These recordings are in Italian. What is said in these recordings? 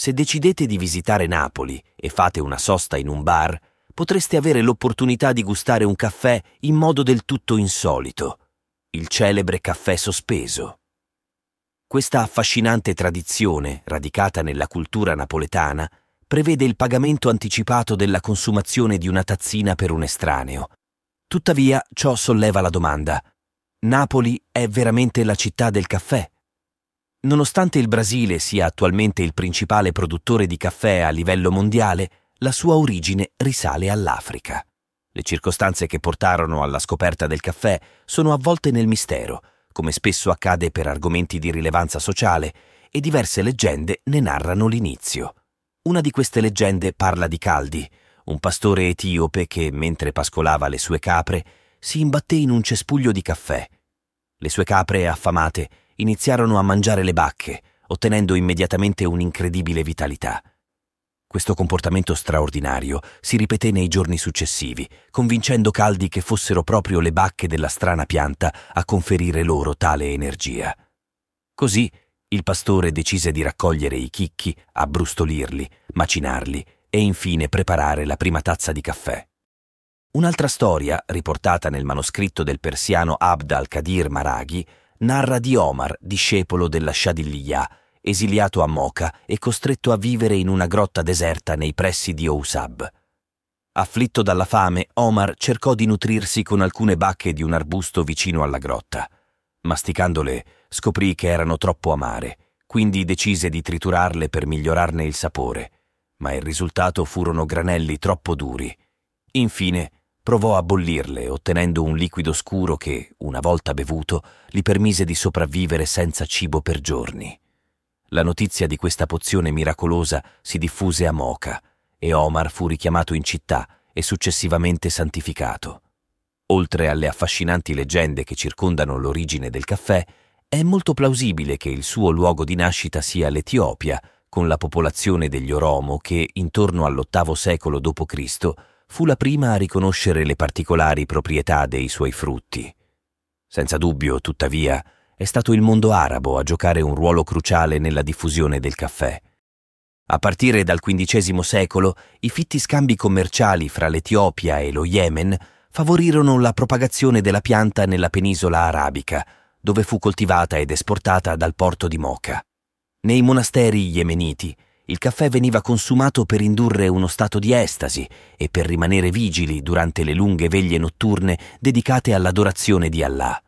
Se decidete di visitare Napoli e fate una sosta in un bar, potreste avere l'opportunità di gustare un caffè in modo del tutto insolito, il celebre caffè sospeso. Questa affascinante tradizione, radicata nella cultura napoletana, prevede il pagamento anticipato della consumazione di una tazzina per un estraneo. Tuttavia, ciò solleva la domanda. Napoli è veramente la città del caffè? Nonostante il Brasile sia attualmente il principale produttore di caffè a livello mondiale, la sua origine risale all'Africa. Le circostanze che portarono alla scoperta del caffè sono avvolte nel mistero, come spesso accade per argomenti di rilevanza sociale, e diverse leggende ne narrano l'inizio. Una di queste leggende parla di Caldi, un pastore etiope che, mentre pascolava le sue capre, si imbatté in un cespuglio di caffè. Le sue capre, affamate, iniziarono a mangiare le bacche, ottenendo immediatamente un'incredibile vitalità. Questo comportamento straordinario si ripeté nei giorni successivi, convincendo Caldi che fossero proprio le bacche della strana pianta a conferire loro tale energia. Così il pastore decise di raccogliere i chicchi, abbrustolirli, macinarli e infine preparare la prima tazza di caffè. Un'altra storia, riportata nel manoscritto del persiano Abd al-Qadir Maraghi, narra di Omar, discepolo della Shadiliyah, esiliato a Mocha e costretto a vivere in una grotta deserta nei pressi di Ousab. Afflitto dalla fame, Omar cercò di nutrirsi con alcune bacche di un arbusto vicino alla grotta. Masticandole, scoprì che erano troppo amare, quindi decise di triturarle per migliorarne il sapore, ma il risultato furono granelli troppo duri. Infine, Provò a bollirle, ottenendo un liquido scuro che, una volta bevuto, gli permise di sopravvivere senza cibo per giorni. La notizia di questa pozione miracolosa si diffuse a Moca e Omar fu richiamato in città e successivamente santificato. Oltre alle affascinanti leggende che circondano l'origine del caffè, è molto plausibile che il suo luogo di nascita sia l'Etiopia, con la popolazione degli Oromo che, intorno all'VIII secolo d.C., fu la prima a riconoscere le particolari proprietà dei suoi frutti. Senza dubbio, tuttavia, è stato il mondo arabo a giocare un ruolo cruciale nella diffusione del caffè. A partire dal XV secolo, i fitti scambi commerciali fra l'Etiopia e lo Yemen favorirono la propagazione della pianta nella penisola arabica, dove fu coltivata ed esportata dal porto di Mocha. Nei monasteri yemeniti, il caffè veniva consumato per indurre uno stato di estasi e per rimanere vigili durante le lunghe veglie notturne dedicate all'adorazione di Allah.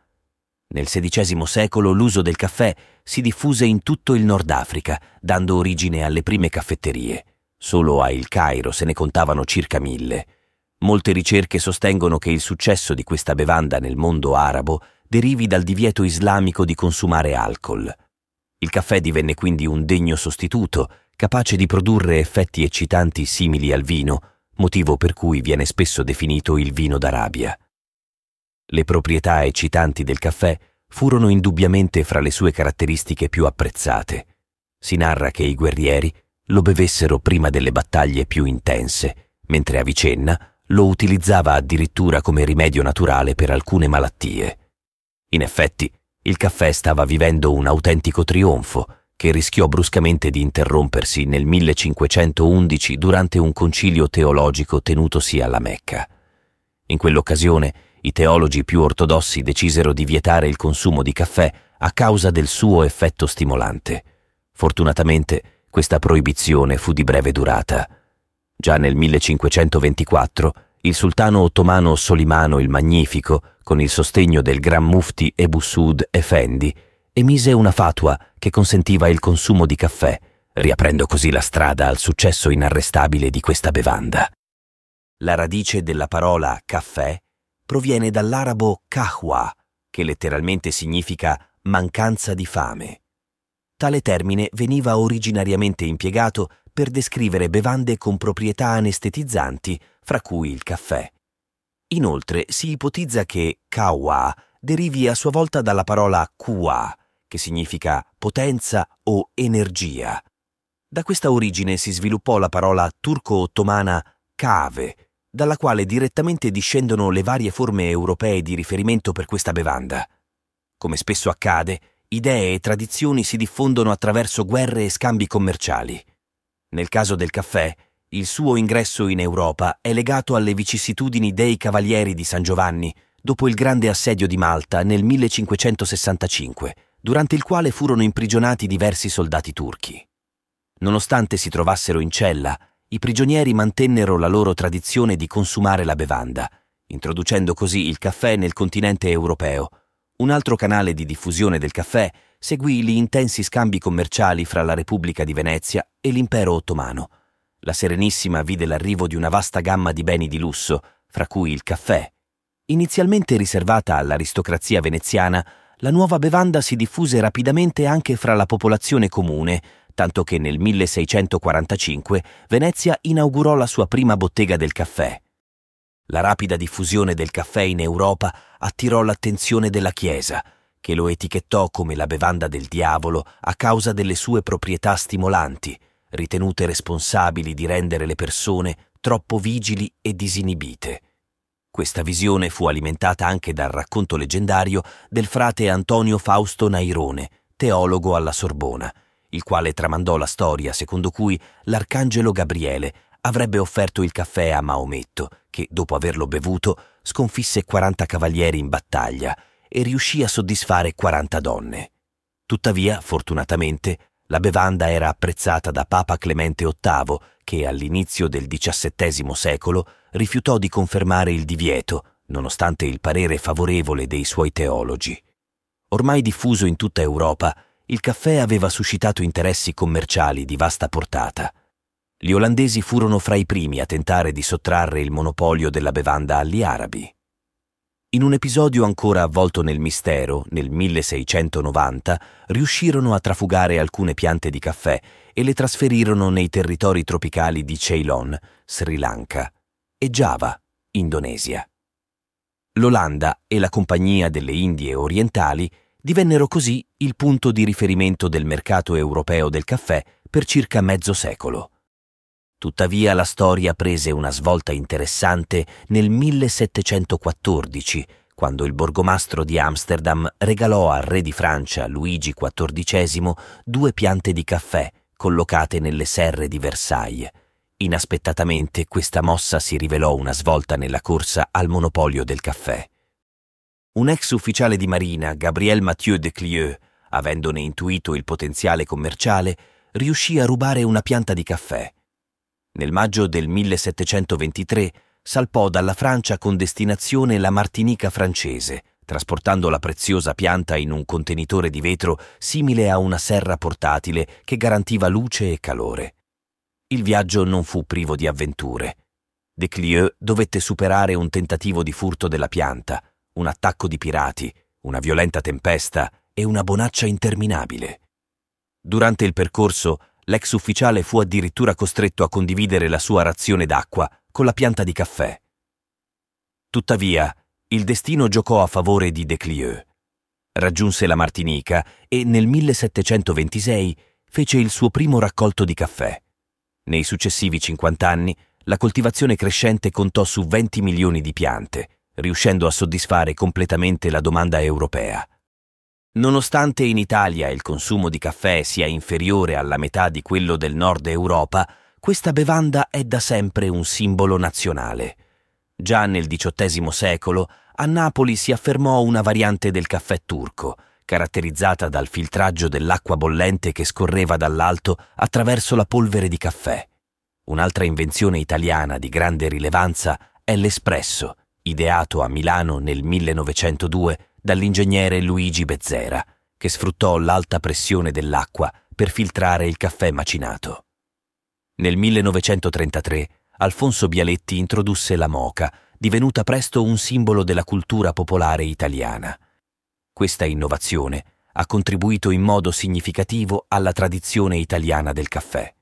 Nel XVI secolo l'uso del caffè si diffuse in tutto il Nord Africa, dando origine alle prime caffetterie. Solo a Il Cairo se ne contavano circa mille. Molte ricerche sostengono che il successo di questa bevanda nel mondo arabo derivi dal divieto islamico di consumare alcol. Il caffè divenne quindi un degno sostituto capace di produrre effetti eccitanti simili al vino, motivo per cui viene spesso definito il vino d'Arabia. Le proprietà eccitanti del caffè furono indubbiamente fra le sue caratteristiche più apprezzate. Si narra che i guerrieri lo bevessero prima delle battaglie più intense, mentre Avicenna lo utilizzava addirittura come rimedio naturale per alcune malattie. In effetti, il caffè stava vivendo un autentico trionfo, che rischiò bruscamente di interrompersi nel 1511 durante un concilio teologico tenutosi alla Mecca. In quell'occasione i teologi più ortodossi decisero di vietare il consumo di caffè a causa del suo effetto stimolante. Fortunatamente questa proibizione fu di breve durata. Già nel 1524 il sultano ottomano Solimano il Magnifico, con il sostegno del Gran Mufti Ebu Sud Effendi, emise una fatua che consentiva il consumo di caffè, riaprendo così la strada al successo inarrestabile di questa bevanda. La radice della parola caffè proviene dall'arabo kahwa, che letteralmente significa mancanza di fame. Tale termine veniva originariamente impiegato per descrivere bevande con proprietà anestetizzanti, fra cui il caffè. Inoltre si ipotizza che kawa derivi a sua volta dalla parola kuwa, che significa potenza o energia. Da questa origine si sviluppò la parola turco-ottomana cave, dalla quale direttamente discendono le varie forme europee di riferimento per questa bevanda. Come spesso accade, idee e tradizioni si diffondono attraverso guerre e scambi commerciali. Nel caso del caffè, il suo ingresso in Europa è legato alle vicissitudini dei Cavalieri di San Giovanni dopo il grande assedio di Malta nel 1565, durante il quale furono imprigionati diversi soldati turchi. Nonostante si trovassero in cella, i prigionieri mantennero la loro tradizione di consumare la bevanda, introducendo così il caffè nel continente europeo. Un altro canale di diffusione del caffè seguì gli intensi scambi commerciali fra la Repubblica di Venezia e l'impero ottomano la Serenissima vide l'arrivo di una vasta gamma di beni di lusso, fra cui il caffè. Inizialmente riservata all'aristocrazia veneziana, la nuova bevanda si diffuse rapidamente anche fra la popolazione comune, tanto che nel 1645 Venezia inaugurò la sua prima bottega del caffè. La rapida diffusione del caffè in Europa attirò l'attenzione della Chiesa, che lo etichettò come la bevanda del diavolo a causa delle sue proprietà stimolanti, ritenute responsabili di rendere le persone troppo vigili e disinibite. Questa visione fu alimentata anche dal racconto leggendario del frate Antonio Fausto Nairone, teologo alla Sorbona, il quale tramandò la storia secondo cui l'arcangelo Gabriele avrebbe offerto il caffè a Maometto, che dopo averlo bevuto sconfisse 40 cavalieri in battaglia e riuscì a soddisfare 40 donne. Tuttavia, fortunatamente, la bevanda era apprezzata da Papa Clemente VIII, che all'inizio del XVII secolo rifiutò di confermare il divieto, nonostante il parere favorevole dei suoi teologi. Ormai diffuso in tutta Europa, il caffè aveva suscitato interessi commerciali di vasta portata. Gli olandesi furono fra i primi a tentare di sottrarre il monopolio della bevanda agli arabi. In un episodio ancora avvolto nel mistero, nel 1690, riuscirono a trafugare alcune piante di caffè e le trasferirono nei territori tropicali di Ceylon, Sri Lanka, e Java, Indonesia. L'Olanda e la Compagnia delle Indie Orientali divennero così il punto di riferimento del mercato europeo del caffè per circa mezzo secolo. Tuttavia la storia prese una svolta interessante nel 1714, quando il borgomastro di Amsterdam regalò al re di Francia, Luigi XIV, due piante di caffè collocate nelle serre di Versailles. Inaspettatamente questa mossa si rivelò una svolta nella corsa al monopolio del caffè. Un ex ufficiale di marina, Gabriel Mathieu de Clieux, avendone intuito il potenziale commerciale, riuscì a rubare una pianta di caffè nel maggio del 1723 salpò dalla Francia con destinazione la Martinica francese, trasportando la preziosa pianta in un contenitore di vetro simile a una serra portatile che garantiva luce e calore. Il viaggio non fu privo di avventure. De Clieux dovette superare un tentativo di furto della pianta, un attacco di pirati, una violenta tempesta e una bonaccia interminabile. Durante il percorso l'ex ufficiale fu addirittura costretto a condividere la sua razione d'acqua con la pianta di caffè. Tuttavia, il destino giocò a favore di De Clieux. Raggiunse la Martinica e nel 1726 fece il suo primo raccolto di caffè. Nei successivi 50 anni, la coltivazione crescente contò su 20 milioni di piante, riuscendo a soddisfare completamente la domanda europea. Nonostante in Italia il consumo di caffè sia inferiore alla metà di quello del nord Europa, questa bevanda è da sempre un simbolo nazionale. Già nel XVIII secolo a Napoli si affermò una variante del caffè turco, caratterizzata dal filtraggio dell'acqua bollente che scorreva dall'alto attraverso la polvere di caffè. Un'altra invenzione italiana di grande rilevanza è l'espresso, ideato a Milano nel 1902 dall'ingegnere Luigi Bezzera, che sfruttò l'alta pressione dell'acqua per filtrare il caffè macinato. Nel 1933 Alfonso Bialetti introdusse la moca, divenuta presto un simbolo della cultura popolare italiana. Questa innovazione ha contribuito in modo significativo alla tradizione italiana del caffè.